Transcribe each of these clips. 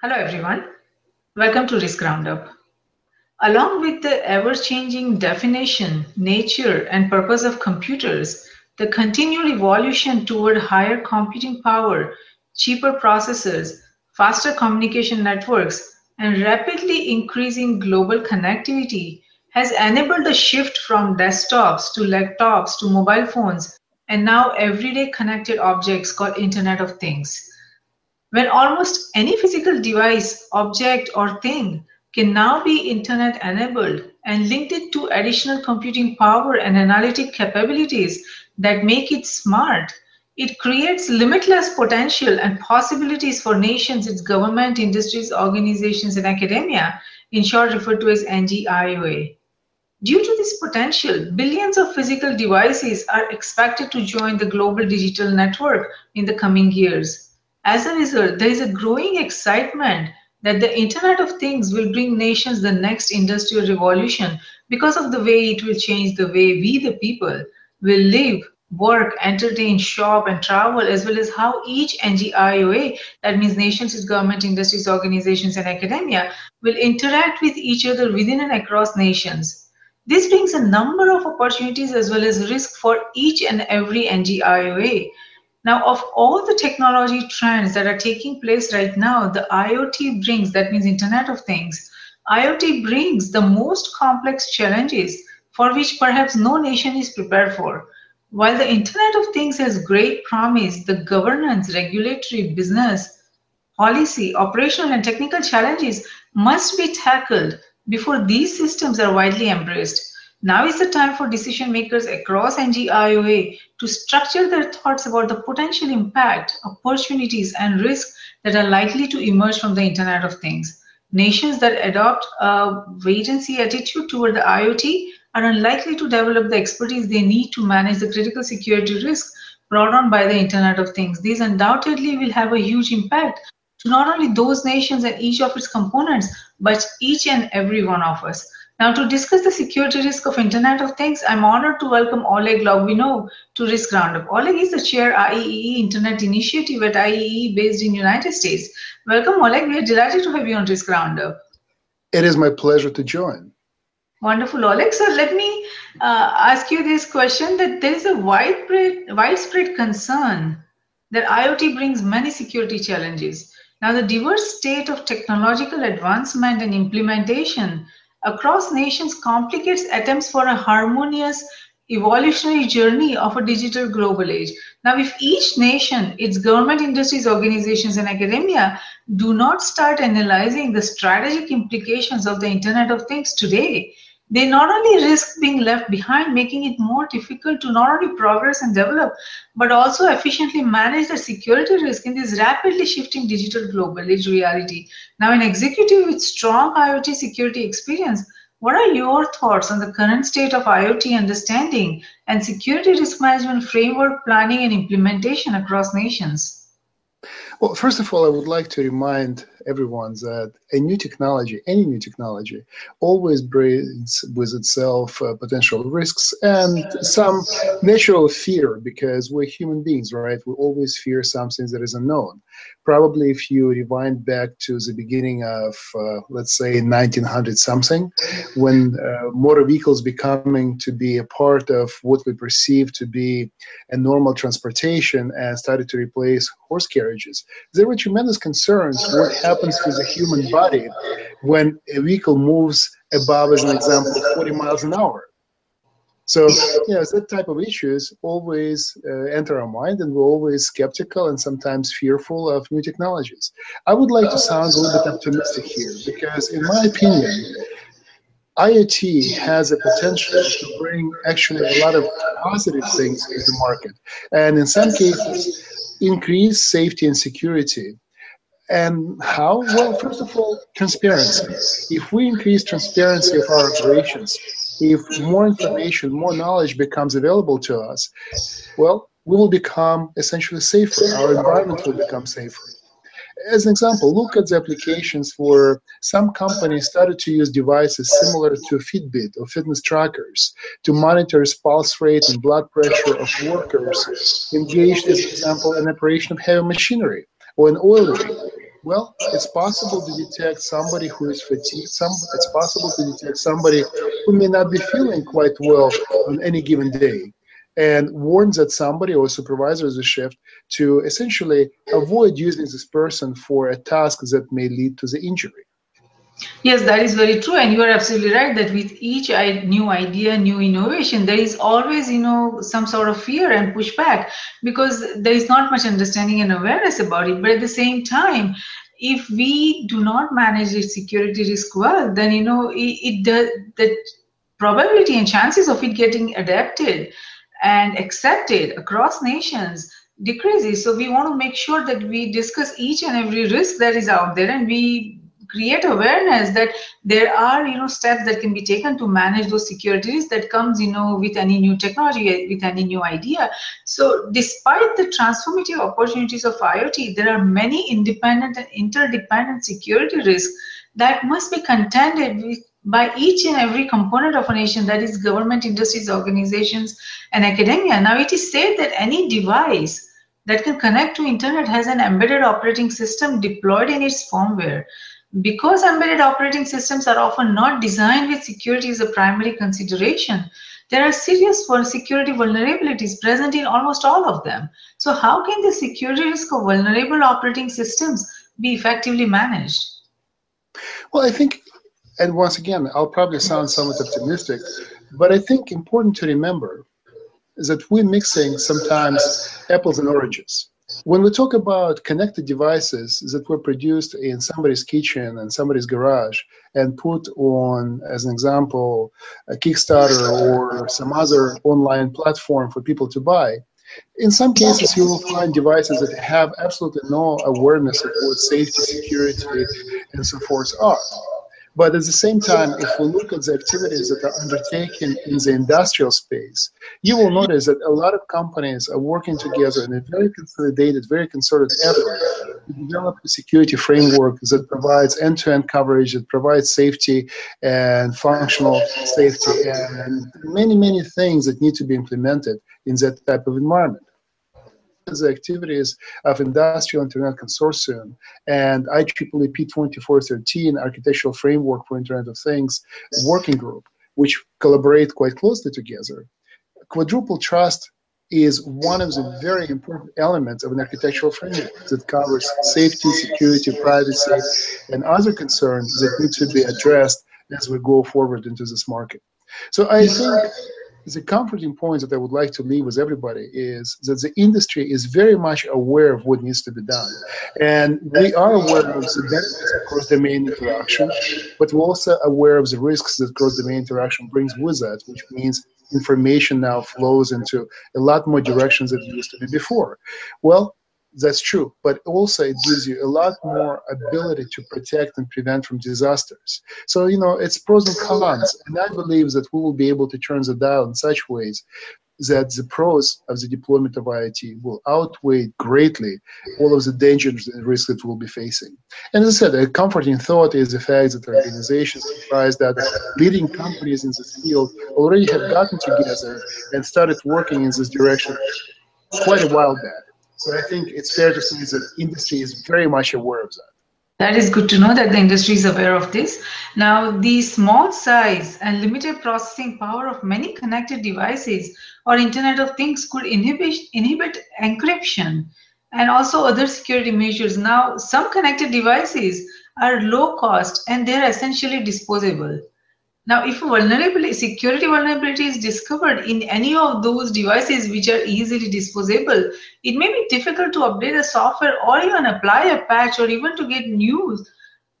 Hello, everyone. Welcome to Risk Roundup. Along with the ever changing definition, nature, and purpose of computers, the continual evolution toward higher computing power, cheaper processors, faster communication networks, and rapidly increasing global connectivity has enabled a shift from desktops to laptops to mobile phones and now everyday connected objects called Internet of Things. When almost any physical device, object, or thing can now be internet enabled and linked it to additional computing power and analytic capabilities that make it smart, it creates limitless potential and possibilities for nations, its government, industries, organizations, and academia, in short referred to as NGIOA. Due to this potential, billions of physical devices are expected to join the global digital network in the coming years. As a result, there is a growing excitement that the Internet of Things will bring nations the next industrial revolution because of the way it will change the way we, the people, will live, work, entertain, shop, and travel, as well as how each NGIOA, that means nations, government, industries, organizations, and academia, will interact with each other within and across nations. This brings a number of opportunities as well as risk for each and every NGIOA. Now, of all the technology trends that are taking place right now, the IoT brings, that means Internet of Things, IoT brings the most complex challenges for which perhaps no nation is prepared for. While the Internet of Things has great promise, the governance, regulatory, business, policy, operational, and technical challenges must be tackled before these systems are widely embraced. Now is the time for decision makers across NGIOA to structure their thoughts about the potential impact, opportunities, and risks that are likely to emerge from the Internet of Things. Nations that adopt a wait and see attitude toward the IoT are unlikely to develop the expertise they need to manage the critical security risks brought on by the Internet of Things. These undoubtedly will have a huge impact to not only those nations and each of its components, but each and every one of us. Now, to discuss the security risk of Internet of Things, I'm honored to welcome Oleg Logvinov to Risk Roundup. Oleg is the chair IEEE Internet Initiative at IEEE based in United States. Welcome, Oleg. We are delighted to have you on Risk Roundup. It is my pleasure to join. Wonderful, Oleg. So let me uh, ask you this question: that there is a widespread, widespread concern that IoT brings many security challenges. Now, the diverse state of technological advancement and implementation across nations complicates attempts for a harmonious evolutionary journey of a digital global age. Now, if each nation, its government, industries, organizations, and academia do not start analyzing the strategic implications of the Internet of Things today, they not only risk being left behind, making it more difficult to not only progress and develop, but also efficiently manage the security risk in this rapidly shifting digital global reality. Now, an executive with strong IoT security experience, what are your thoughts on the current state of IoT understanding and security risk management framework planning and implementation across nations? Well, first of all, I would like to remind everyone that a new technology, any new technology, always brings with itself uh, potential risks and some natural fear because we're human beings, right? We always fear something that is unknown. Probably if you rewind back to the beginning of, uh, let's say, 1900 something, when uh, motor vehicles becoming to be a part of what we perceive to be a normal transportation and started to replace horse carriages, there were tremendous concerns what happens to the human body when a vehicle moves above, as an example, 40 miles an hour. So, you know, that type of issues always uh, enter our mind, and we're always skeptical and sometimes fearful of new technologies. I would like to sound a little bit optimistic here because, in my opinion, IoT has a potential to bring actually a lot of positive things to the market, and in some cases, increase safety and security. And how? Well, first of all, transparency. If we increase transparency of our operations, if more information, more knowledge becomes available to us, well, we will become essentially safer. Our environment will become safer. As an example, look at the applications where some companies started to use devices similar to Fitbit or fitness trackers to monitor pulse rate and blood pressure of workers engaged, as an example, in operation of heavy machinery or an oil rig. Well, it's possible to detect somebody who is fatigued. Some, it's possible to detect somebody who may not be feeling quite well on any given day and warns that somebody or supervisor of the shift to essentially avoid using this person for a task that may lead to the injury. Yes, that is very true, and you are absolutely right that with each new idea, new innovation, there is always, you know, some sort of fear and pushback because there is not much understanding and awareness about it. But at the same time, if we do not manage the security risk well, then you know it, it does the probability and chances of it getting adapted and accepted across nations decreases. So we want to make sure that we discuss each and every risk that is out there and we create awareness that there are you know steps that can be taken to manage those securities that comes you know with any new technology with any new idea. So despite the transformative opportunities of iot there are many independent and interdependent security risks that must be contended with by each and every component of a nation that is government industries organizations and academia. Now it is said that any device that can connect to internet has an embedded operating system deployed in its firmware because embedded operating systems are often not designed with security as a primary consideration, there are serious security vulnerabilities present in almost all of them. So how can the security risk of vulnerable operating systems be effectively managed? Well, I think, and once again, I'll probably sound somewhat optimistic, but I think important to remember is that we're mixing sometimes apples and oranges when we talk about connected devices that were produced in somebody's kitchen and somebody's garage and put on, as an example, a Kickstarter or some other online platform for people to buy, in some cases you will find devices that have absolutely no awareness of what safety, security, and so forth are. But at the same time, if we look at the activities that are undertaken in the industrial space, you will notice that a lot of companies are working together in a very consolidated, very concerted effort to develop a security framework that provides end-to-end coverage, that provides safety and functional safety, and many, many things that need to be implemented in that type of environment the activities of Industrial Internet Consortium and IEEE P2413 Architectural Framework for Internet of Things working group, which collaborate quite closely together. Quadruple trust is one of the very important elements of an architectural framework that covers safety, security, privacy, and other concerns that need to be addressed as we go forward into this market. So I think the comforting point that I would like to leave with everybody is that the industry is very much aware of what needs to be done. And we are aware of the benefits of cross-domain interaction, but we're also aware of the risks that cross-domain interaction brings with that, which means information now flows into a lot more directions than it used to be before. Well, that's true but also it gives you a lot more ability to protect and prevent from disasters so you know it's pros and cons and i believe that we will be able to turn the dial in such ways that the pros of the deployment of IoT will outweigh greatly all of the dangers and risks that we'll be facing. And as I said, a comforting thought is the fact that organizations comprised that leading companies in this field already have gotten together and started working in this direction quite a while back. So I think it's fair to say that industry is very much aware of that. That is good to know that the industry is aware of this. Now, the small size and limited processing power of many connected devices or Internet of Things could inhibit, inhibit encryption and also other security measures. Now, some connected devices are low cost and they're essentially disposable. Now, if a vulnerability, security vulnerability is discovered in any of those devices which are easily disposable, it may be difficult to update the software or even apply a patch or even to get news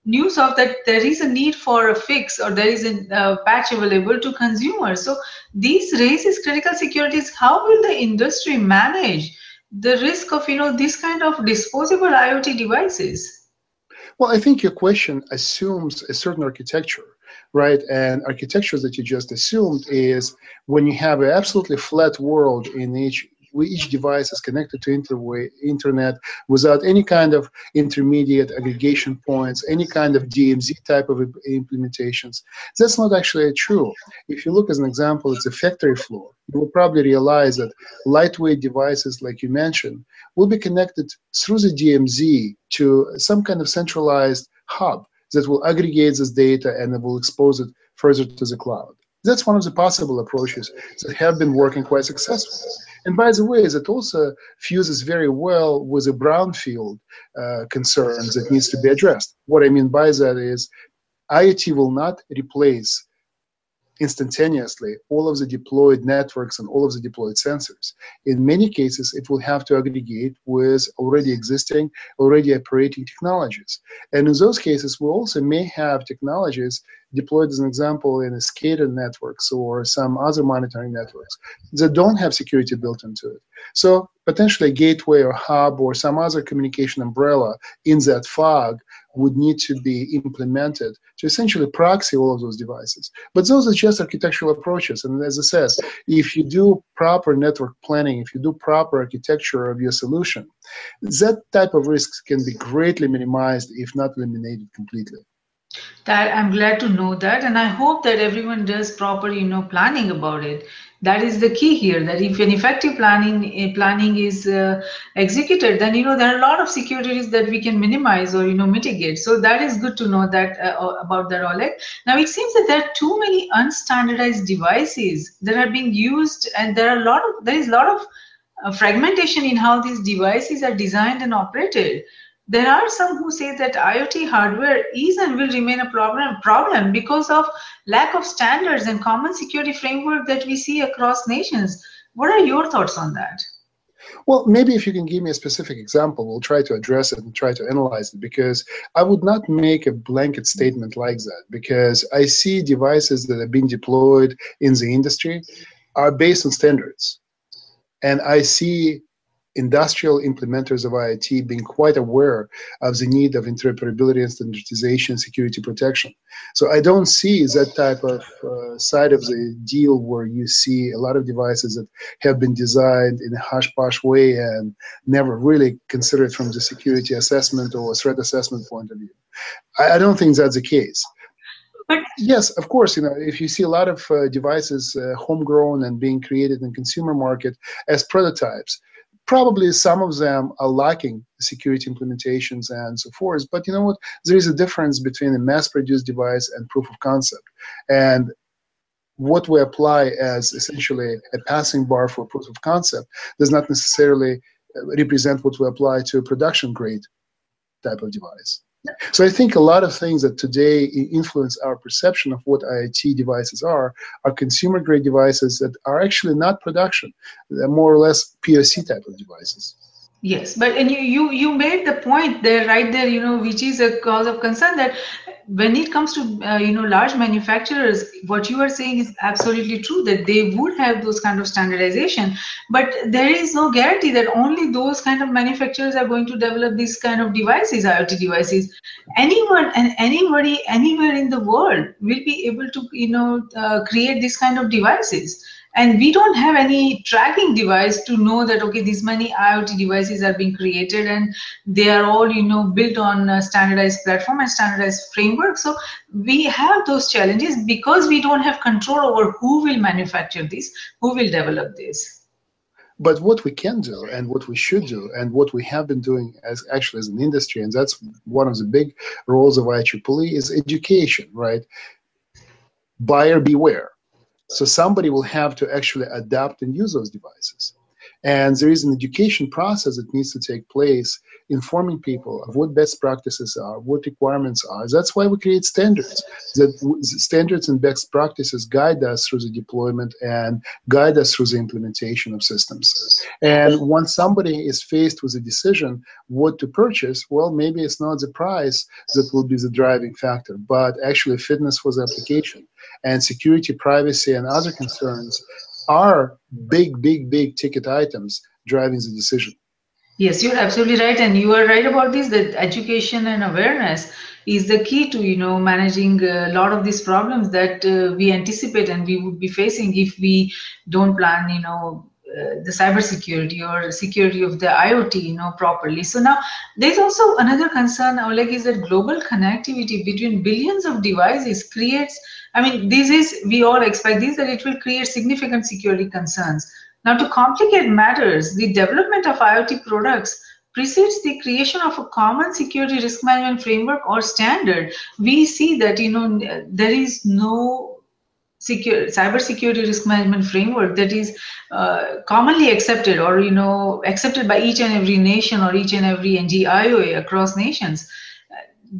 news of that there is a need for a fix or there is a uh, patch available to consumers. So these raises critical securities. How will the industry manage the risk of you know this kind of disposable IoT devices? Well, I think your question assumes a certain architecture right? And architecture that you just assumed is when you have an absolutely flat world in each each device is connected to interway, internet without any kind of intermediate aggregation points, any kind of DMZ type of implementations. That's not actually true. If you look as an example, it's a factory floor. You will probably realize that lightweight devices, like you mentioned, will be connected through the DMZ to some kind of centralized hub that will aggregate this data and it will expose it further to the cloud. That's one of the possible approaches that have been working quite successfully. And by the way, that also fuses very well with the brownfield uh, concerns that needs to be addressed. What I mean by that is IoT will not replace instantaneously all of the deployed networks and all of the deployed sensors. In many cases, it will have to aggregate with already existing, already operating technologies. And in those cases, we also may have technologies deployed as an example in a SCADA networks or some other monitoring networks that don't have security built into it. So potentially a gateway or hub or some other communication umbrella in that fog would need to be implemented to essentially proxy all of those devices. But those are just architectural approaches. And as I said, if you do proper network planning, if you do proper architecture of your solution, that type of risks can be greatly minimized, if not eliminated completely that i'm glad to know that and i hope that everyone does proper you know planning about it that is the key here that if an effective planning uh, planning is uh, executed then you know there are a lot of securities that we can minimize or you know mitigate. So that is good to know that uh, about that oleg. Now it seems that there are too many unstandardized devices that are being used and there are a lot of there is a lot of uh, fragmentation in how these devices are designed and operated there are some who say that IoT hardware is and will remain a problem, problem because of lack of standards and common security framework that we see across nations. What are your thoughts on that? Well, maybe if you can give me a specific example, we'll try to address it and try to analyze it because I would not make a blanket statement like that because I see devices that have been deployed in the industry are based on standards. And I see industrial implementers of IoT being quite aware of the need of interoperability and standardization, security protection. So I don't see that type of uh, side of the deal where you see a lot of devices that have been designed in a hush-posh way and never really considered from the security assessment or threat assessment point of view. I, I don't think that's the case. Yes, of course, you know, if you see a lot of uh, devices uh, homegrown and being created in consumer market as prototypes, probably some of them are lacking security implementations and so forth. But you know what? There is a difference between a mass-produced device and proof of concept. And what we apply as essentially a passing bar for proof of concept does not necessarily represent what we apply to a production grade type of device. So I think a lot of things that today influence our perception of what IoT devices are are consumer grade devices that are actually not production. They're more or less POC type of devices. Yes, but and you you you made the point there right there, you know, which is a cause of concern that when it comes to uh, you know large manufacturers what you are saying is absolutely true that they would have those kind of standardization. But there is no guarantee that only those kind of manufacturers are going to develop these kind of devices iot devices. Anyone and anybody anywhere in the world will be able to you know uh, create these kind of devices and we don't have any tracking device to know that okay these many iot devices are being created and they are all you know built on standardized platform and standardized framework so we have those challenges because we don't have control over who will manufacture this who will develop this but what we can do and what we should do and what we have been doing as actually as an industry, and that's one of the big roles of IEEE is education, right? Buyer beware. So somebody will have to actually adapt and use those devices. And there is an education process that needs to take place, informing people of what best practices are, what requirements are. That's why we create standards. That standards and best practices guide us through the deployment and guide us through the implementation of systems. And once somebody is faced with a decision what to purchase, well, maybe it's not the price that will be the driving factor, but actually fitness for the application and security, privacy, and other concerns are big, big, big ticket items driving the decision. Yes, you're absolutely right, and you are right about this. That education and awareness is the key to you know managing a lot of these problems that uh, we anticipate and we would be facing if we don't plan you know Uh, the cybersecurity or security of the IoT, you know, properly. So now there's also another concern, Oleg, is that global connectivity between billions of devices creates. I mean, this is we all expect this that it will create significant security concerns. Now, to complicate matters, the development of IoT products precedes the creation of a common security risk management framework or standard. We see that you know there is no secure cyber security risk management framework that is uh, commonly accepted or you know accepted by each and every nation or each and every NGIOA across nations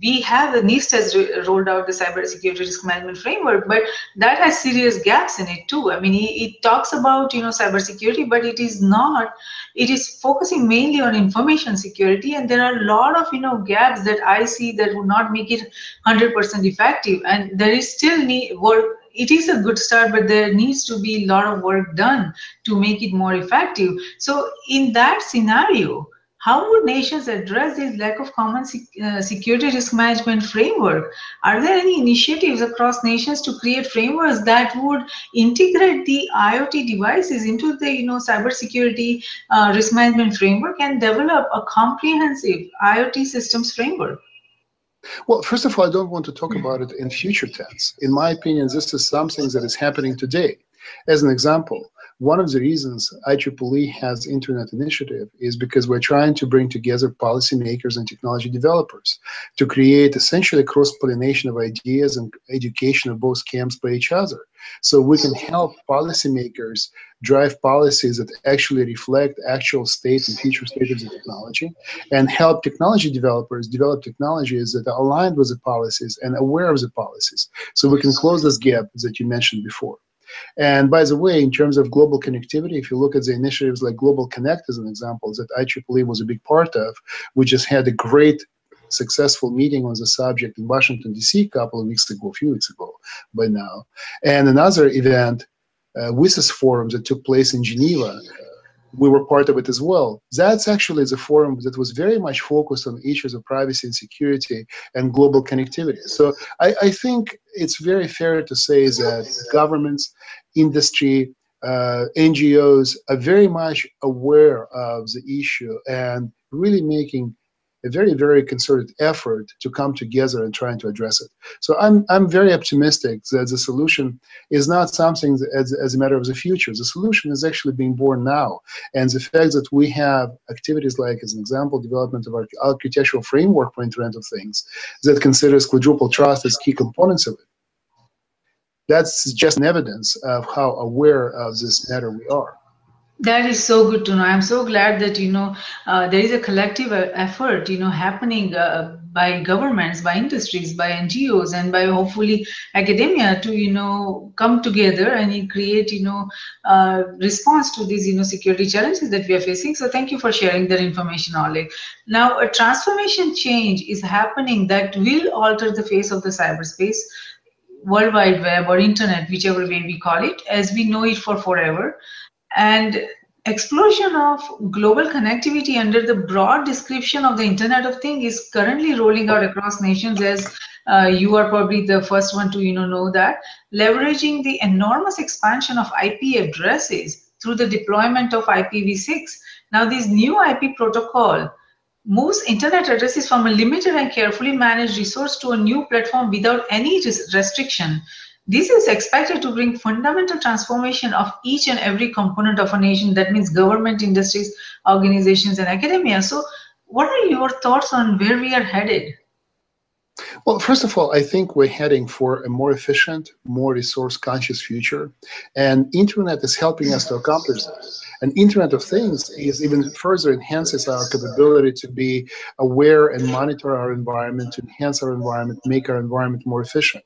we have the NIST has rolled out the cyber security risk management framework, but that has serious gaps in it too. I mean, it, it talks about you know cyber security, but it is not. It is focusing mainly on information security, and there are a lot of you know gaps that I see that would not make it 100% effective, and there is still need work it is a good start, but there needs to be a lot of work done to make it more effective. So in that scenario, how would nations address this lack of common sec- uh, security risk management framework? Are there any initiatives across nations to create frameworks that would integrate the IoT devices into the you know cybersecurity uh, risk management framework and develop a comprehensive IoT systems framework? Well, first of all, I don't want to talk about it in future tense. In my opinion, this is something that is happening today. As an example, one of the reasons IEEE has Internet Initiative is because we're trying to bring together policymakers and technology developers to create essentially cross-pollination of ideas and education of both camps by each other. So we can help policymakers drive policies that actually reflect actual state and future state of the technology and help technology developers develop technologies that are aligned with the policies and aware of the policies. So we can close this gap that you mentioned before. And by the way, in terms of global connectivity, if you look at the initiatives like Global Connect as an example, that IEEE was a big part of, we just had a great successful meeting on the subject in Washington, D.C. a couple of weeks ago, a few weeks ago by now. And another event, uh, WSIS forum that took place in Geneva, we were part of it as well. That's actually the forum that was very much focused on issues of privacy and security and global connectivity. So I, I think it's very fair to say that governments, industry, uh, NGOs are very much aware of the issue and really making a very, very concerted effort to come together and trying to address it. So I'm, I'm very optimistic that the solution is not something as, as a matter of the future. The solution is actually being born now. And the fact that we have activities like, as an example, development of our architectural framework for Internet of Things that considers quadruple trust as key components of it. That's just an evidence of how aware of this matter we are. That is so good to know. I'm so glad that you know uh, there is a collective uh, effort, you know, happening uh, by governments, by industries, by NGOs, and by hopefully academia to you know come together and create you know uh, response to these you know security challenges that we are facing. So thank you for sharing that information, Oleg. Now a transformation change is happening that will alter the face of the cyberspace. World Wide Web or Internet, whichever way we call it, as we know it for forever and explosion of global connectivity under the broad description of the internet of things is currently rolling out across nations as uh, you are probably the first one to you know know that leveraging the enormous expansion of ip addresses through the deployment of ipv6 now this new ip protocol moves internet addresses from a limited and carefully managed resource to a new platform without any restriction this is expected to bring fundamental transformation of each and every component of a nation. That means government, industries, organizations, and academia. So, what are your thoughts on where we are headed? Well, first of all, I think we're heading for a more efficient, more resource conscious future. And internet is helping us to accomplish that. And Internet of Things is even further enhances our capability to be aware and monitor our environment, to enhance our environment, make our environment more efficient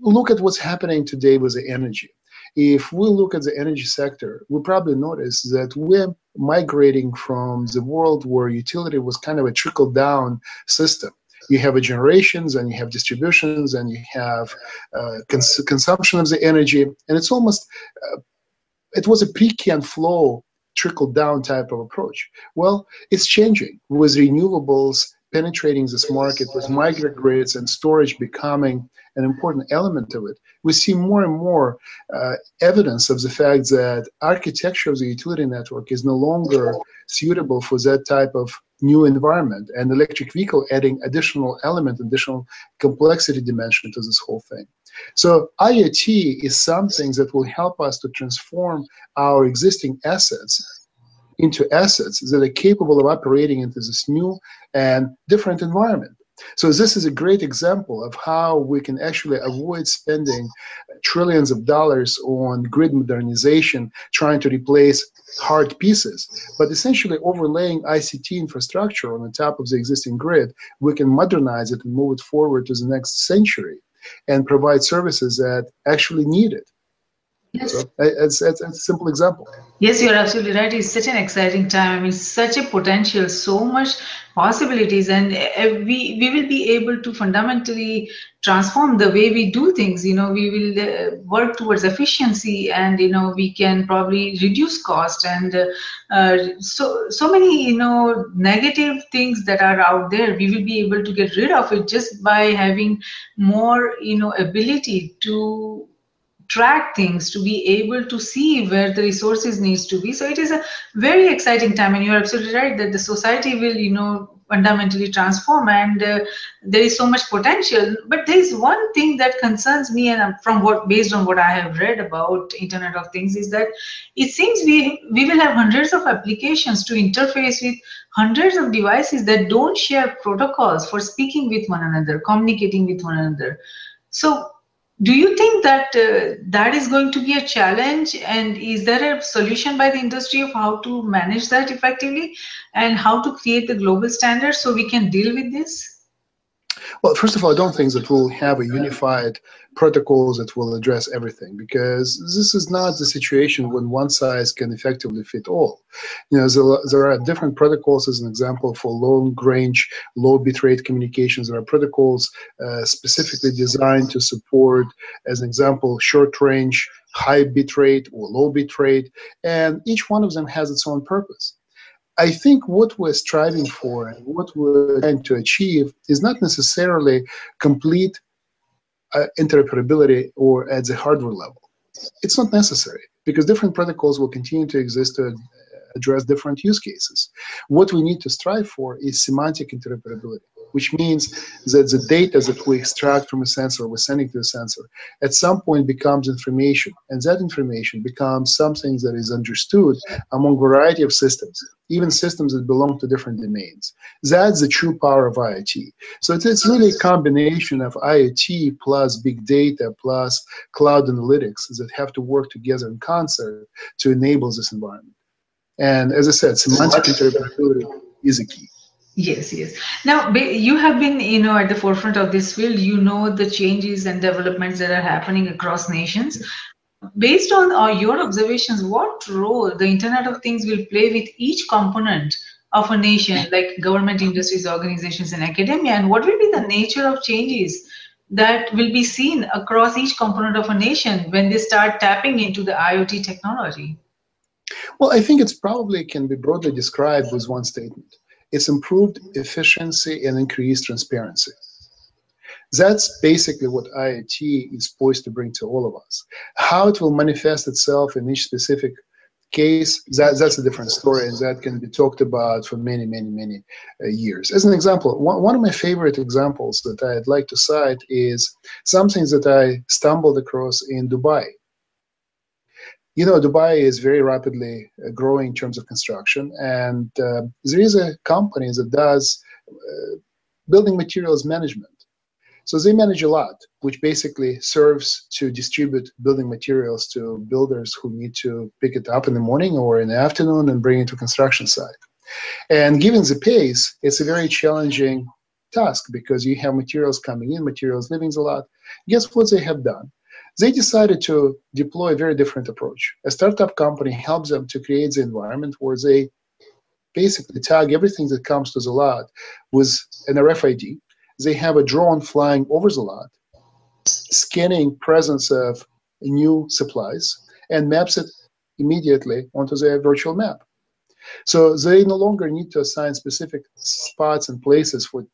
look at what's happening today with the energy. If we look at the energy sector, we probably notice that we're migrating from the world where utility was kind of a trickle down system. You have generations and you have distributions and you have uh, cons- consumption of the energy, and it's almost uh, it was a peak and flow trickle down type of approach. Well, it's changing with renewables penetrating this market with microgrids and storage becoming an important element of it, we see more and more uh, evidence of the fact that architecture of the utility network is no longer suitable for that type of new environment and electric vehicle adding additional element, additional complexity dimension to this whole thing. So IoT is something that will help us to transform our existing assets into assets that are capable of operating into this new and different environment. So this is a great example of how we can actually avoid spending trillions of dollars on grid modernization, trying to replace hard pieces, but essentially overlaying ICT infrastructure on the top of the existing grid, we can modernize it and move it forward to the next century and provide services that actually need it. Yes. It's, it's, it's, a simple example. Yes, you're absolutely right. It's such an exciting time. I mean, such a potential, so much possibilities, and uh, we we will be able to fundamentally transform the way we do things. You know, we will uh, work towards efficiency, and you know, we can probably reduce cost, and uh, so so many you know negative things that are out there. We will be able to get rid of it just by having more you know ability to track things to be able to see where the resources needs to be. So it is a very exciting time and you're absolutely right that the society will you know fundamentally transform and uh, there is so much potential. But there is one thing that concerns me and from what based on what i have read about internet of things is that it seems we we will have hundreds of applications to interface with hundreds of devices that don't share protocols for speaking with one another communicating with one another. So do you think that uh, that is going to be a challenge? And is there a solution by the industry of how to manage that effectively? And how to create the global standards so we can deal with this well, first of all, I don't think that we'll have a unified protocols that will address everything because this is not the situation when one size can effectively fit all. You know, there, there are different protocols, as an example, for long range, low bitrate communications. There are protocols uh, specifically designed to support, as an example, short range, high bitrate or low bitrate, and each one of them has its own purpose. I think what we're striving for and what we're trying to achieve is not necessarily complete uh, interoperability or at the hardware level. It's not necessary because different protocols will continue to exist to address different use cases. What we need to strive for is semantic interoperability which means that the data that we extract from a sensor, we're sending to a sensor, at some point becomes information. And that information becomes something that is understood among variety of systems, even systems that belong to different domains. That's the true power of IoT. So it's, it's really a combination of IoT plus big data plus cloud analytics that have to work together in concert to enable this environment. And as I said, semantic interoperability is a key. Yes, yes. Now, you have been, you know, at the forefront of this field. You know the changes and developments that are happening across nations. Based on uh, your observations, what role the Internet of Things will play with each component of a nation, like government, industries, organizations, and academia, and what will be the nature of changes that will be seen across each component of a nation when they start tapping into the IoT technology? Well, I think it's probably can be broadly described with one statement it's improved efficiency and increased transparency. That's basically what IoT is poised to bring to all of us. How it will manifest itself in each specific case, that, that's a different story, and that can be talked about for many, many, many uh, years. As an example, one, one of my favorite examples that I'd like to cite is something that I stumbled across in Dubai you know, Dubai is very rapidly uh, growing in terms of construction, and uh, there is a company that does uh, building materials management. So they manage a lot, which basically serves to distribute building materials to builders who need to pick it up in the morning or in the afternoon and bring it to construction site. And given the pace, it's a very challenging task because you have materials coming in, materials leaving a lot. Guess what they have done? They decided to deploy a very different approach. A startup company helps them to create the environment where they basically tag everything that comes to the lot with an RFID. They have a drone flying over the lot, scanning presence of new supplies, and maps it immediately onto their virtual map. So they no longer need to assign specific spots and places for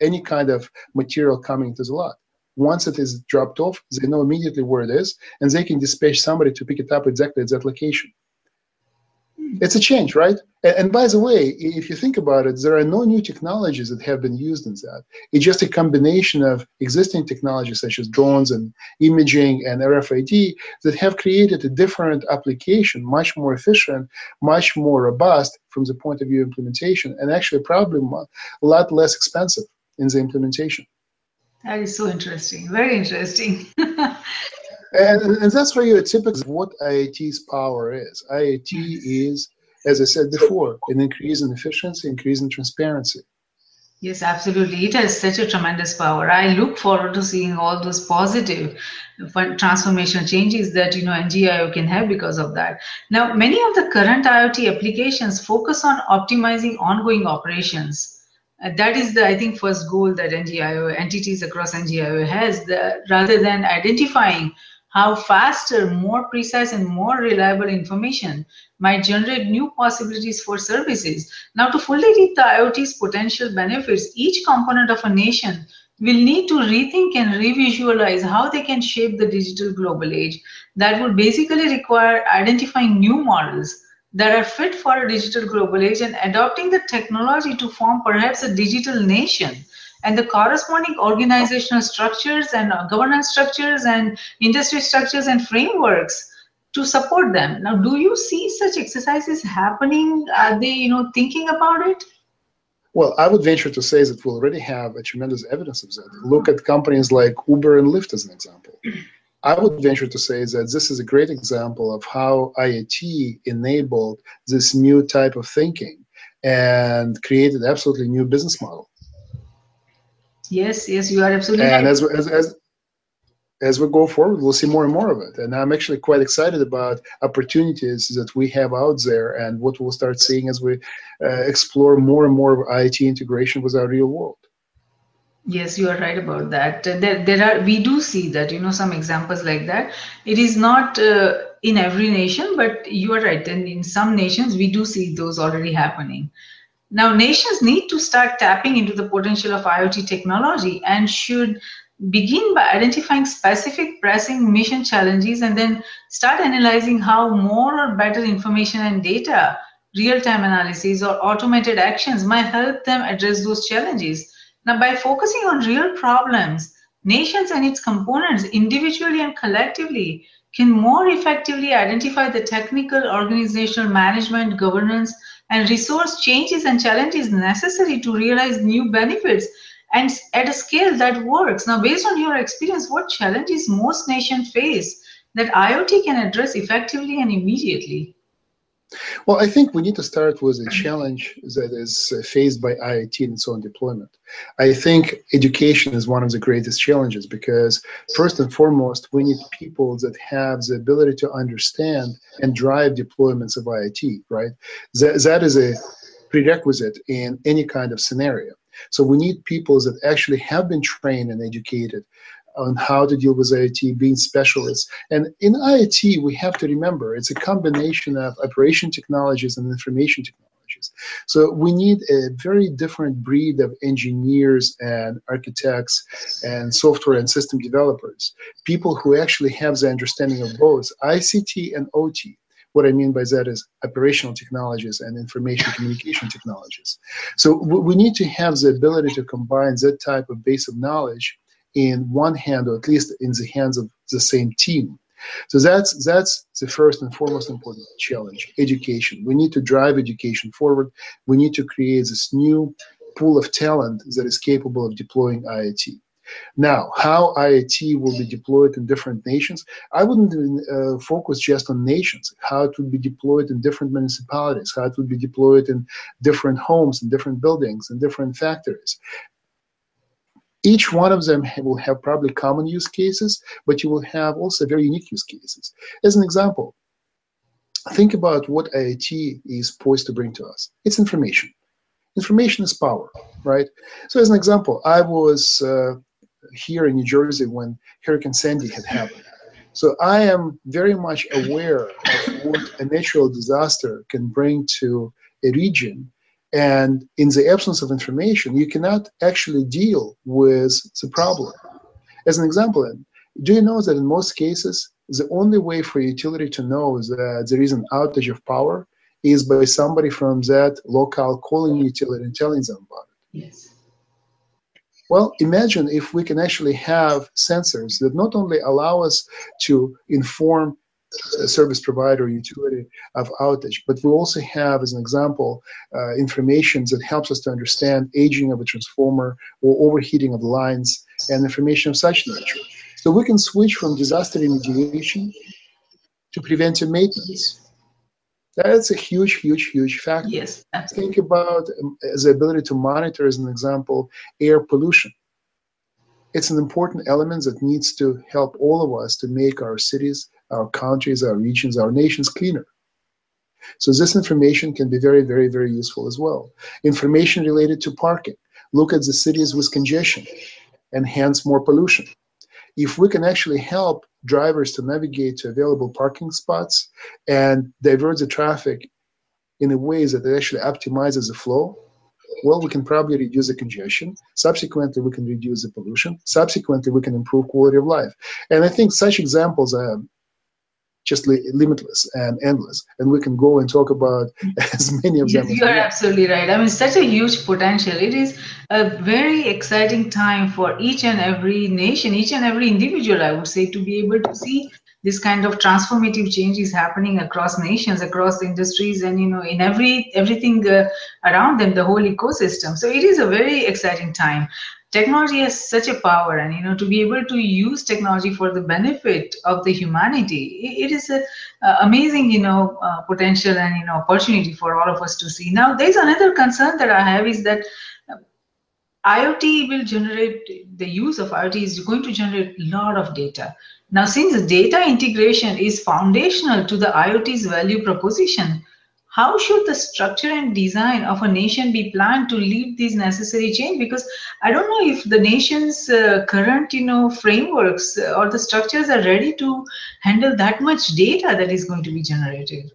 any kind of material coming to the lot. Once it is dropped off, they know immediately where it is, and they can dispatch somebody to pick it up exactly at that location. It's a change, right? And, and, by the way, if you think about it, there are no new technologies that have been used in that. It's just a combination of existing technologies such as drones and imaging and RFID that have created a different application, much more efficient, much more robust from the point of view of implementation, and actually probably a lot less expensive in the implementation. That is so interesting. Very interesting. and, and that's really a typical of what IoT's power is. IoT is, as I said before, an increase in efficiency, increase in transparency. Yes, absolutely. It has such a tremendous power. I look forward to seeing all those positive transformational changes that you know NGIO can have because of that. Now, many of the current IoT applications focus on optimizing ongoing operations uh, that is the, I think, first goal that NGIO, entities across NGIO has, the, rather than identifying how faster, more precise, and more reliable information might generate new possibilities for services. Now, to fully reap the IoT's potential benefits, each component of a nation will need to rethink and revisualize how they can shape the digital global age. That would basically require identifying new models that are fit for a digital global age and adopting the technology to form perhaps a digital nation and the corresponding organizational structures and uh, governance structures and industry structures and frameworks to support them now do you see such exercises happening are they you know thinking about it well, I would venture to say that we already have a tremendous evidence of that. Look at companies like Uber and Lyft as an example. I would venture to say that this is a great example of how IoT enabled this new type of thinking and created absolutely new business model. Yes, yes, you are absolutely and right. as, as, as, as we go forward, we'll see more and more of it. And I'm actually quite excited about opportunities that we have out there and what we'll start seeing as we uh, explore more and more of IoT integration with our real world. Yes, you are right about that. There, there are we do see that you know some examples like that. It is not uh, in every nation, but you are right. And in some nations, we do see those already happening. Now, nations need to start tapping into the potential of IoT technology and should begin by identifying specific pressing mission challenges and then start analyzing how more or better information and data, real-time analysis, or automated actions might help them address those challenges now, by focusing on real problems, nations and its components individually and collectively can more effectively identify the technical, organizational, management, governance, and resource changes and challenges necessary to realize new benefits and at a scale that works. Now, based on your experience, what challenges most nations face that IoT can address effectively and immediately? Well, I think we need to start with a challenge that is uh, faced by IoT in its own deployment. I think education is one of the greatest challenges because, first and foremost, we need people that have the ability to understand and drive deployments of IoT, right? That, that is a prerequisite in any kind of scenario. So we need people that actually have been trained and educated on how to deal with IoT, being specialists. And in IoT, we have to remember it's a combination of operation technologies and information technologies. So we need a very different breed of engineers and architects and software and system developers, people who actually have the understanding of both ICT and OT. What I mean by that is operational technologies and information communication technologies. So we need to have the ability to combine that type of base of knowledge in one hand, or at least in the hands of the same team. So that's that's the first and foremost important challenge: education. We need to drive education forward. We need to create this new pool of talent that is capable of deploying IoT. Now, how IoT will be deployed in different nations, I wouldn't uh, focus just on nations, how it would be deployed in different municipalities, how it would be deployed in different homes, in different buildings, in different factories. Each one of them will have probably common use cases, but you will have also very unique use cases. As an example, think about what IoT is poised to bring to us. It's information. Information is power, right? So, as an example, I was uh, here in New Jersey when Hurricane Sandy had happened. So, I am very much aware of what a natural disaster can bring to a region and in the absence of information, you cannot actually deal with the problem. As an example, do you know that in most cases, the only way for a utility to know that there is an outage of power is by somebody from that local calling utility and telling them about it? Yes. Well, imagine if we can actually have sensors that not only allow us to inform service provider utility of outage, but we also have, as an example, uh, information that helps us to understand aging of a transformer or overheating of lines and information of such nature. So we can switch from disaster remediation to preventive maintenance. That's a huge, huge, huge factor. Yes. Think about um, the ability to monitor, as an example, air pollution. It's an important element that needs to help all of us to make our cities our countries, our regions, our nations cleaner. So this information can be very, very, very useful as well. Information related to parking. Look at the cities with congestion and hence more pollution. If we can actually help drivers to navigate to available parking spots and divert the traffic in a way that actually optimizes the flow, well, we can probably reduce the congestion. Subsequently, we can reduce the pollution. Subsequently, we can improve quality of life. And I think such examples are just li- limitless and endless. And we can go and talk about as many of them you are absolutely right. I mean such a huge potential. It is a very exciting time for each and every nation each and every individual i would say to be able to see this kind of transformative change is happening across nations across industries and you know in every everything uh, around them the whole ecosystem. So it is a very exciting time. Technology has such a power and you know to be able to use technology for the benefit of the humanity it is a amazing you know uh, potential and you know opportunity for all of us to see. Now there's another concern that i have is that IoT will generate the use of IoT is going to generate a lot of data. Now, since data integration is foundational to the IoT's value proposition, how should the structure and design of a nation be planned to lead these necessary change because i don't know if the nation's uh, current you know frameworks uh, or the structures are ready to handle that much data that is going to be generated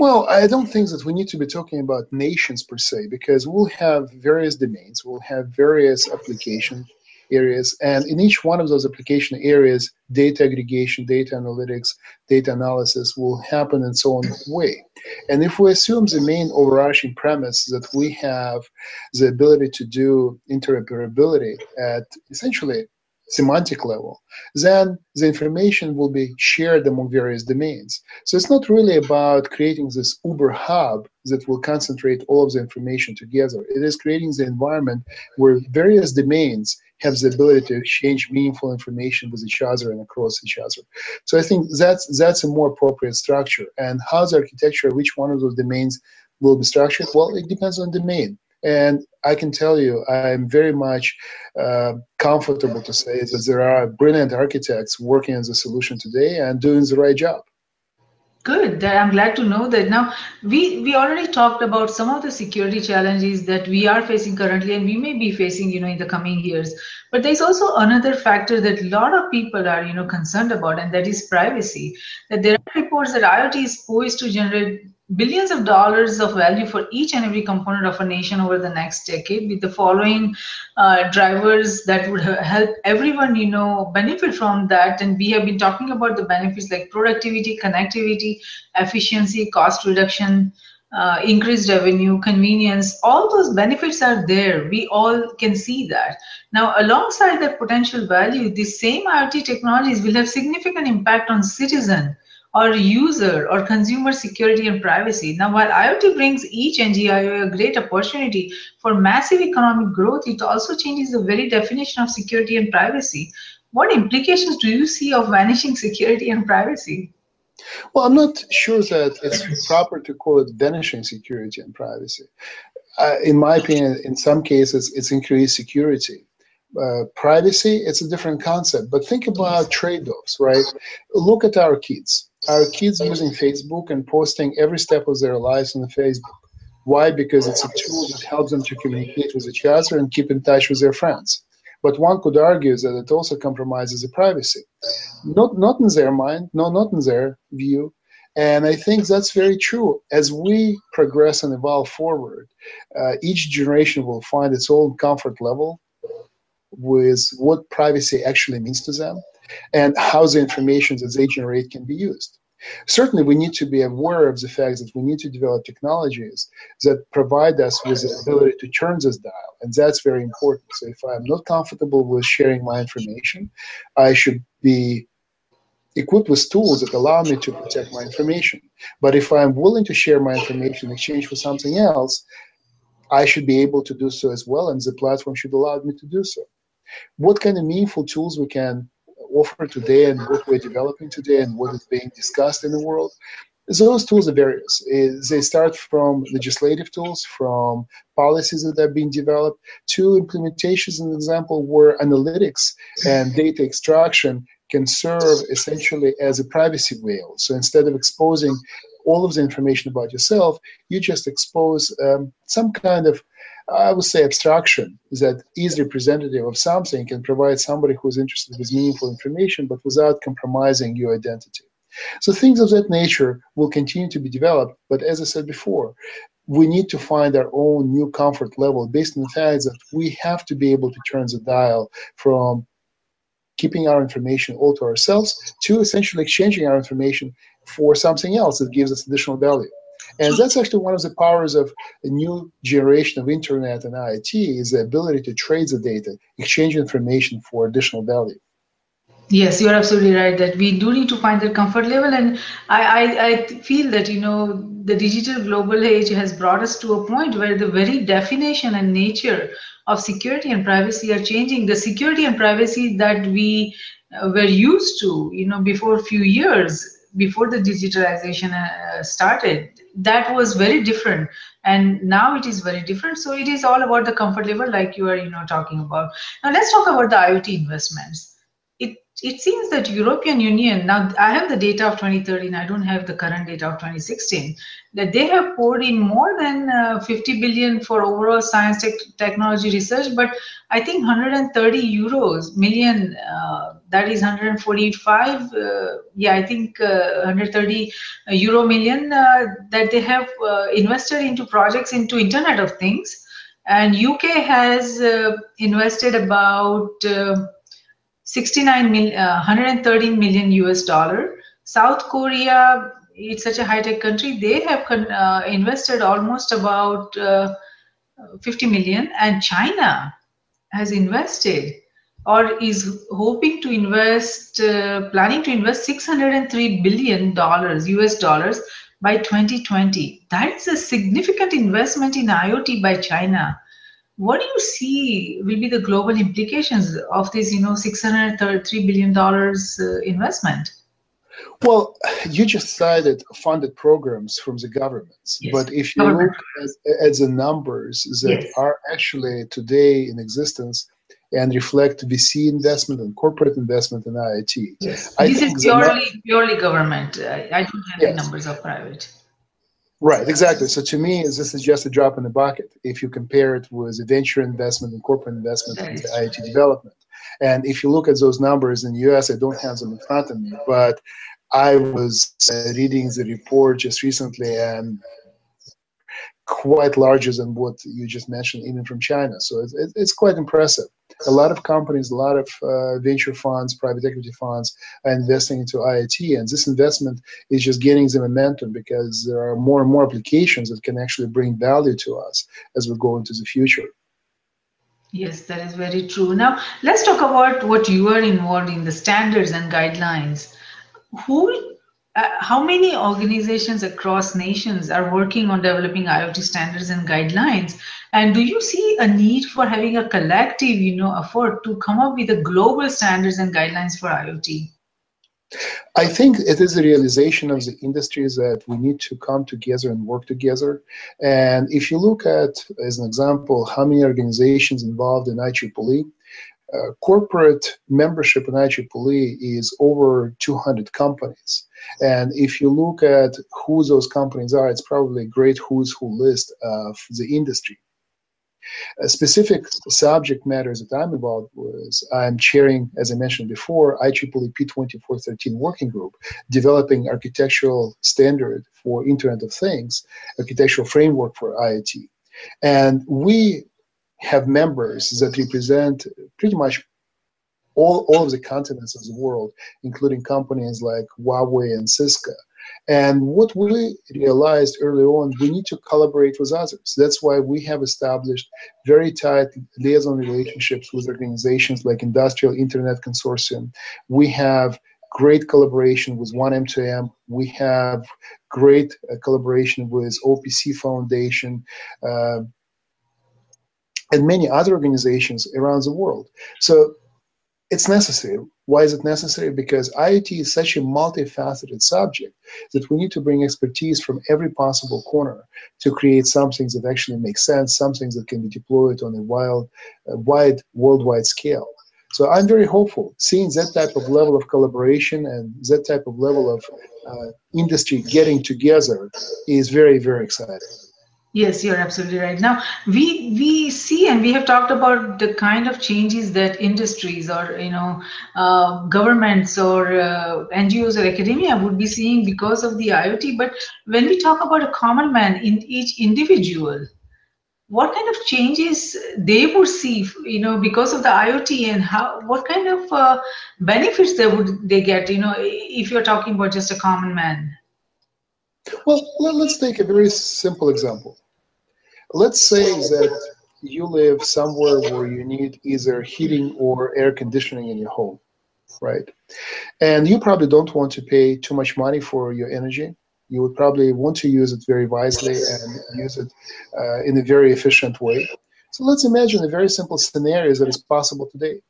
well, I don't think that we need to be talking about nations per se, because we'll have various domains, we'll have various application areas. And in each one of those application areas, data aggregation, data analytics, data analysis will happen in so on way. And if we assume the main overarching premise that we have the ability to do interoperability at essentially semantic level, then the information will be shared among various domains. So it's not really about creating this Uber hub that will concentrate all of the information together. It is creating the environment where various domains have the ability to exchange meaningful information with each other and across each other. So I think that's that's a more appropriate structure. And how the architecture which one of those domains will be structured? Well, it depends on domain. And I can tell you, I'm very much uh, comfortable to say that there are brilliant architects working on the solution today and doing the right job. Good. I'm glad to know that. Now, we we already talked about some of the security challenges that we are facing currently, and we may be facing, you know, in the coming years. But there's also another factor that a lot of people are, you know, concerned about, and that is privacy. That there are reports that IoT is poised to generate billions of dollars of value for each and every component of a nation over the next decade with the following uh, drivers that would help everyone you know benefit from that. And we have been talking about the benefits like productivity connectivity efficiency cost reduction uh, increased revenue convenience. All those benefits are there. We all can see that. Now alongside that potential value the same iot technologies will have significant impact on citizen or user or consumer security and privacy. Now, while IoT brings each NGIO a great opportunity for massive economic growth, it also changes the very definition of security and privacy. What implications do you see of vanishing security and privacy? Well, I'm not sure that it's proper to call it vanishing security and privacy. Uh, in my opinion, in some cases, it's increased security. Uh, privacy, it's a different concept. But think about trade offs, right? Look at our kids our kids using Facebook and posting every step of their lives on Facebook. Why? Because it's a tool that helps them to communicate with each other and keep in touch with their friends. But one could argue that it also compromises the privacy. Not, not in their mind, no, not in their view. And I think that's very true. As we progress and evolve forward, uh, each generation will find its own comfort level with what privacy actually means to them and how the information that they generate can be used. Certainly, we need to be aware of the fact that we need to develop technologies that provide us with the ability to turn this dial, and that's very important. So, if I'm not comfortable with sharing my information, I should be equipped with tools that allow me to protect my information. But if I'm willing to share my information in exchange for something else, I should be able to do so as well, and the platform should allow me to do so. What kind of meaningful tools we can offer today and what we're developing today and what is being discussed in the world those tools are various. They start from legislative tools, from policies that are being developed, to implementations, an example where analytics and data extraction can serve essentially as a privacy veil. So instead of exposing all of the information about yourself, you just expose um, some kind of I would say abstraction that is representative of something can provide somebody who's interested with meaningful information, but without compromising your identity. So things of that nature will continue to be developed, but as I said before, we need to find our own new comfort level based on the fact that we have to be able to turn the dial from keeping our information all to ourselves to essentially exchanging our information for something else that gives us additional value. And that's actually one of the powers of a new generation of internet and IoT is the ability to trade the data, exchange information for additional value. Yes, you're absolutely right that we do need to find that comfort level. And I, I, I, feel that, you know, the digital global age has brought us to a point where the very definition and nature of security and privacy are changing. The security and privacy that we uh, were used to, you know, before a few years, before the digitalization uh, started, that was very different. And now it is very different. So it is all about the comfort level like you are you know talking about. Now let's talk about the iot investments it seems that European Union, now I have the data of 2013, I don't have the current data of 2016, that they have poured in more than uh, 50 billion for overall science tech, technology research, but I think 130 euros million, uh, that is 145, uh, yeah, I think uh, 130 euro million uh, that they have invested into projects into Internet of Things. And UK has invested about 69 million, uh, 113 million US dollar. South Korea, it's such a high tech country, they have uh, invested almost about uh, 50 million, and China has invested or is hoping to invest, uh, planning to invest 603 billion dollars US dollars by 2020. That is a significant investment in IoT by China what do you see will be the global implications of this, you know, $633 billion uh, investment? Well, you just cited funded programs from the governments, yes. but if you look at, at, the numbers that yes. are actually today in existence and reflect VC investment and corporate investment in IoT, yes. This is purely, purely government. I, I don't have yes. the numbers of private. Right, exactly. So to me, this is just a drop in the bucket if you compare it with venture investment and corporate investment in IoT development. And if you look at those numbers in the US, I don't have them in front of me, but I was uh, reading the report just recently and quite larger than what you just mentioned, even from China. So it's, it's quite impressive. A lot of companies, a lot of uh, venture funds, private equity funds are investing into IoT, and this investment is just gaining the momentum because there are more and more applications that can actually bring value to us as we go into the future. Yes, that is very true. Now, let's talk about what you are involved in the standards and guidelines. Who uh, how many organizations across nations are working on developing IoT standards and guidelines? And do you see a need for having a collective, you know, effort to come up with the global standards and guidelines for IoT? I think it is a realization of the industries that we need to come together and work together. And if you look at, as an example, how many organizations involved in IEEE, uh, corporate membership in IEEE is over 200 companies. And if you look at who those companies are, it's probably a great who's who list of the industry. A specific subject matters that I'm involved with, I'm chairing, as I mentioned before, IEEE P2413 working group, developing architectural standard for Internet of Things, architectural framework for IoT. And we have members that represent pretty much all, all of the continents of the world, including companies like Huawei and Cisco. And what we realized early on, we need to collaborate with others. That's why we have established very tight liaison relationships with organizations like Industrial Internet Consortium. We have great collaboration with oneM2M. We have great uh, collaboration with OPC Foundation. Uh, and many other organizations around the world. So it's necessary. Why is it necessary? Because IoT is such a multifaceted subject that we need to bring expertise from every possible corner to create something that actually makes sense, something that can be deployed on a wild, wide worldwide scale. So I'm very hopeful. Seeing that type of level of collaboration and that type of level of uh, industry getting together is very, very exciting. Yes, you're absolutely right. Now we we see and we have talked about the kind of changes that industries or you know uh, governments or uh, NGOs or academia would be seeing because of the IoT. But when we talk about a common man in each individual, what kind of changes they would see, you know, because of the IoT and how what kind of uh, benefits they would they get, you know, if you're talking about just a common man. Well, let's take a very simple example. Let's say that you live somewhere where you need either heating or air conditioning in your home, right? And you probably don't want to pay too much money for your energy. You would probably want to use it very wisely and use it uh, in a very efficient way. So let's imagine a very simple scenario that is possible today.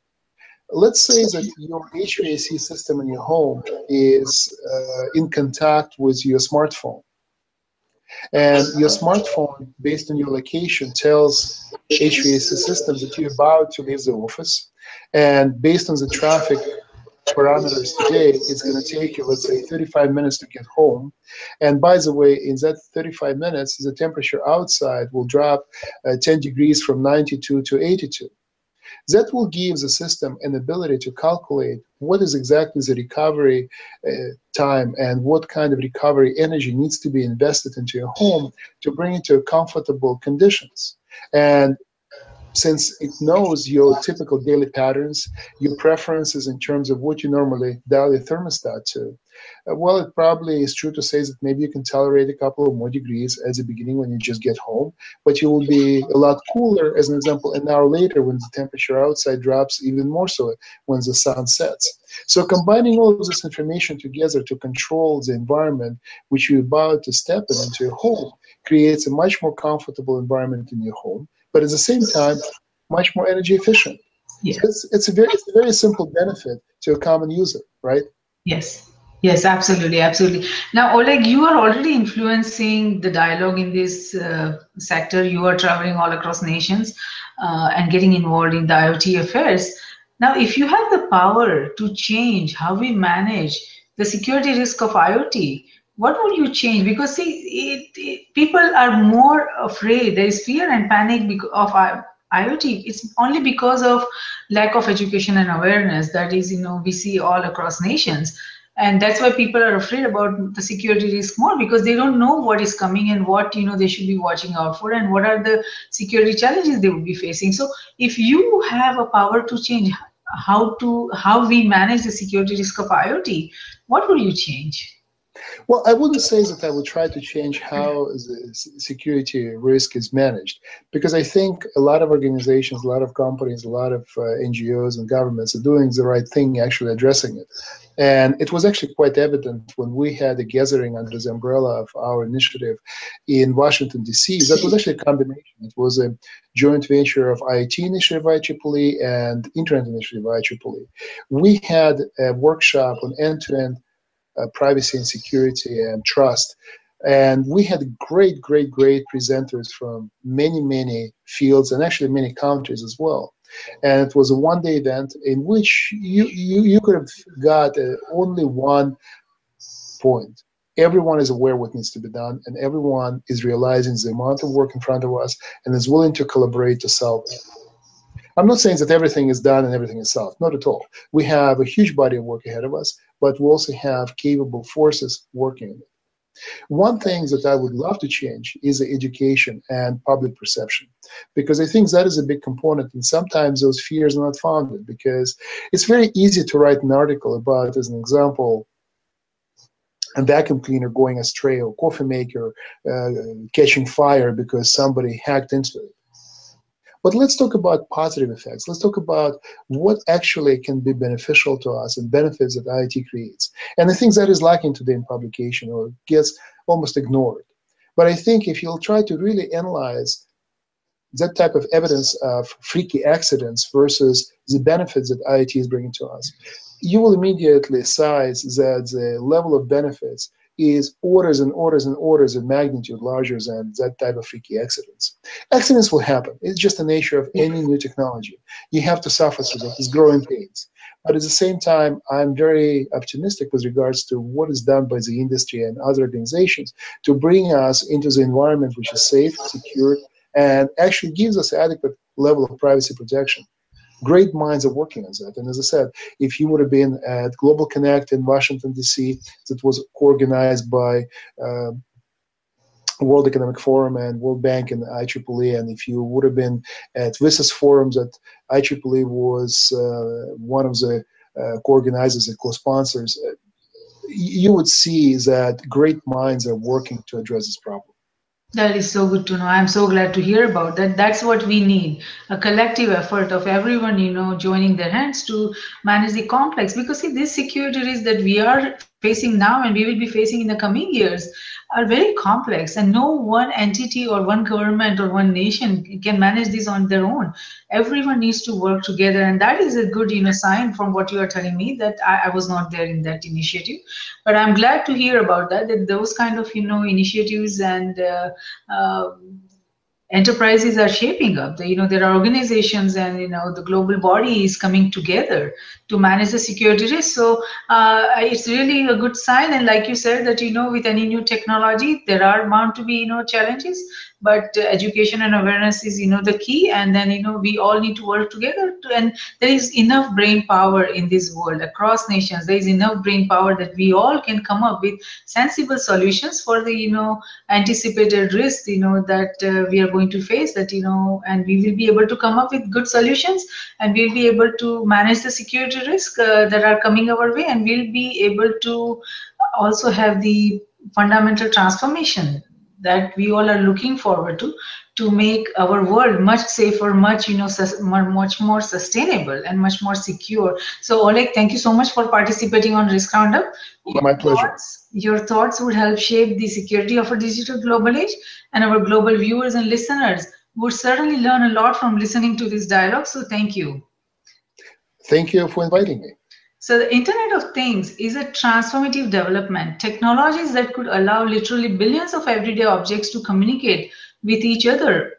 Let's say that your HVAC system in your home is uh, in contact with your smartphone and your smartphone, based on your location, tells HVAC system that you're about to leave the office. And based on the traffic parameters today, it's going to take you, let's say, 35 minutes to get home. And by the way, in that 35 minutes, the temperature outside will drop uh, 10 degrees from 92 to 82. That will give the system an ability to calculate what is exactly the recovery uh, time and what kind of recovery energy needs to be invested into your home to bring it to comfortable conditions. And since it knows your typical daily patterns, your preferences in terms of what you normally dial your thermostat to, uh, well, it probably is true to say that maybe you can tolerate a couple of more degrees at the beginning when you just get home, but you will be a lot cooler, as an example, an hour later when the temperature outside drops even more so when the sun sets. So combining all of this information together to control the environment which you're about to step in into your home creates a much more comfortable environment in your home but at the same time, much more energy efficient. Yeah. So it's, it's, a very, it's a very simple benefit to a common user, right? Yes. Yes, absolutely, absolutely. Now, Oleg, you are already influencing the dialogue in this uh, sector. You are traveling all across nations uh, and getting involved in the IoT affairs. Now, if you have the power to change how we manage the security risk of IoT, what would you change? Because see, it, it, people are more afraid. There is fear and panic of IoT. It's only because of lack of education and awareness that is, you know, we see all across nations. And that's why people are afraid about the security risk more because they don't know what is coming and what you know they should be watching out for and what are the security challenges they would be facing. So if you have a power to change how to how we manage the security risk of IoT, what will you change? Well, I wouldn't say that I would try to change how security risk is managed, because I think a lot of organizations, a lot of companies, a lot of uh, NGOs and governments are doing the right thing, actually addressing it. And it was actually quite evident when we had a gathering under the umbrella of our initiative in Washington, D.C. That was actually a combination. It was a joint venture of IoT Initiative IEEE and Internet Initiative IEEE. We had a workshop on end-to-end uh, privacy and security and trust. And we had great, great, great presenters from many, many fields and actually many countries as well. And it was a one day event in which you, you, you could have got uh, only one point everyone is aware what needs to be done and everyone is realizing the amount of work in front of us and is willing to collaborate to solve it. I'm not saying that everything is done and everything is solved, not at all. We have a huge body of work ahead of us, but we also have capable forces working it. One thing that I would love to change is education and public perception, because I think that is a big component, and sometimes those fears are not founded. Because it's very easy to write an article about, as an example, a vacuum cleaner going astray or coffee maker uh, catching fire because somebody hacked into it. But let's talk about positive effects. Let's talk about what actually can be beneficial to us and benefits that IoT creates. And I think that is lacking today in publication or gets almost ignored. But I think if you'll try to really analyze that type of evidence of freaky accidents versus the benefits that IoT is bringing to us, you will immediately size that the level of benefits is orders and orders and orders of magnitude larger than that type of freaky accidents. Accidents will happen. It's just the nature of any new technology. You have to suffer through it. It's growing pains. But at the same time, I'm very optimistic with regards to what is done by the industry and other organizations to bring us into the environment which is safe, secure, and actually gives us adequate level of privacy protection great minds are working on that. And as I said, if you would have been at Global Connect in Washington, D.C., that was organized by uh, World Economic Forum and World Bank and IEEE, and if you would have been at WSIS forums that IEEE was uh, one of the uh, co-organizers and co-sponsors, uh, you would see that great minds are working to address this problem. That is so good to know. I'm so glad to hear about that. That's what we need a collective effort of everyone, you know, joining their hands to manage the complex. Because, see, these security risks that we are facing now and we will be facing in the coming years are very complex and no one entity or one government or one nation can manage this on their own. Everyone needs to work together and that is a good you know sign from what you are telling me that i, I was not there in that initiative. But i'm glad to hear about that that those kind of you know initiatives and uh, uh, enterprises are shaping up. You know there are organizations and you know the global body is coming together to manage the security risk. So uh, it's really a good sign. And like you said that you know with any new technology there are bound to be you know challenges but uh, education and awareness is you know the key. And then you know we all need to work together to, and there is enough brain power in this world across nations. There is enough brain power that we all can come up with sensible solutions for the you know anticipated risk you know that uh, we are going to face that you know and we will be able to come up with good solutions and we'll be able to manage the security risk uh, that are coming our way. And we'll be able to also have the fundamental transformation that we all are looking forward to to make our world much safer much you know much more sustainable and much more secure. So oleg thank you so much for participating on risk roundup. Your my pleasure. thoughts, your thoughts would help shape the security of a digital global age and our global viewers and listeners would certainly learn a lot from listening to this dialogue. So thank you. Thank you for inviting me so the Internet of Things is a transformative development, technologies that could allow literally billions of everyday objects to communicate with each other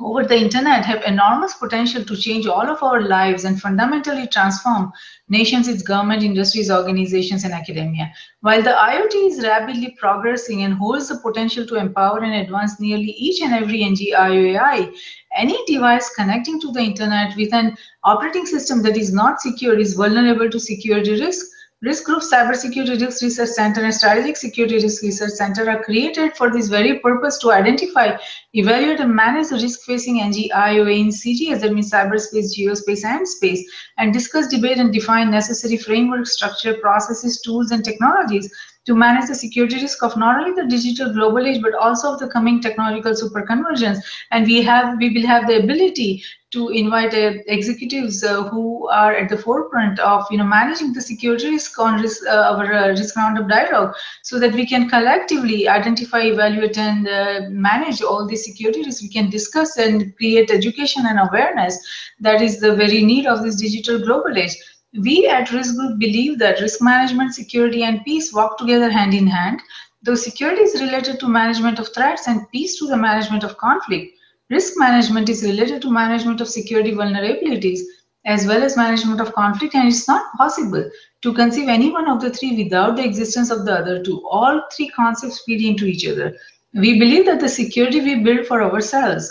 over the internet have enormous potential to change all of our lives and fundamentally transform nations, its government, industries, organizations, and academia. While the IoT is rapidly progressing and holds the potential to empower and advance nearly each and every NGIOA, any device connecting to the internet with an operating system that is not secure is vulnerable to security risks Risk Group Cybersecurity Risk Research Center and Strategic Security Risk Research Center are created for this very purpose to identify, evaluate, and manage the risk facing NG in CGS, that means cyberspace, geospace, and space, and discuss, debate, and define necessary framework, structure, processes, tools, and technologies to manage the security risk of not only the digital global age but also of the coming technological superconvergence. And we have we will have the ability to invite uh, executives uh, who are at the forefront of you know managing the security risk on risk, uh, our uh, risk roundup dialogue so that we can collectively identify evaluate and uh, manage all the security risks. We can discuss and create education and awareness that is the very need of this digital global age we at risk group believe that risk management security and peace walk together hand in hand though security is related to management of threats and peace to the management of conflict Risk management is related to management of security vulnerabilities. as well as management of conflict and it's not possible to conceive any one of the three without the existence of the other two. All three concepts feed into each other. We believe that the security we build for ourselves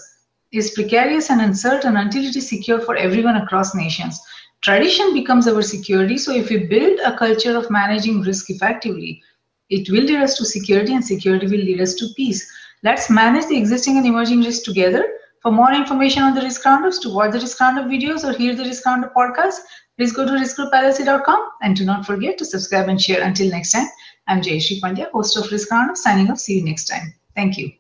is precarious and uncertain until it is secure for everyone across nations. Tradition becomes our security, so if we build a culture of managing risk effectively, it will lead us to security and security will lead us to peace. Let's manage the existing and emerging risks together. For more information on the risk roundups, to watch the risk roundup videos or hear the risk roundup podcast, please go to riskgroupllc.com and do not forget to subscribe and share. Until next time, I'm Jayashree Pandya, host of Risk Roundup, signing off. See you next time. Thank you.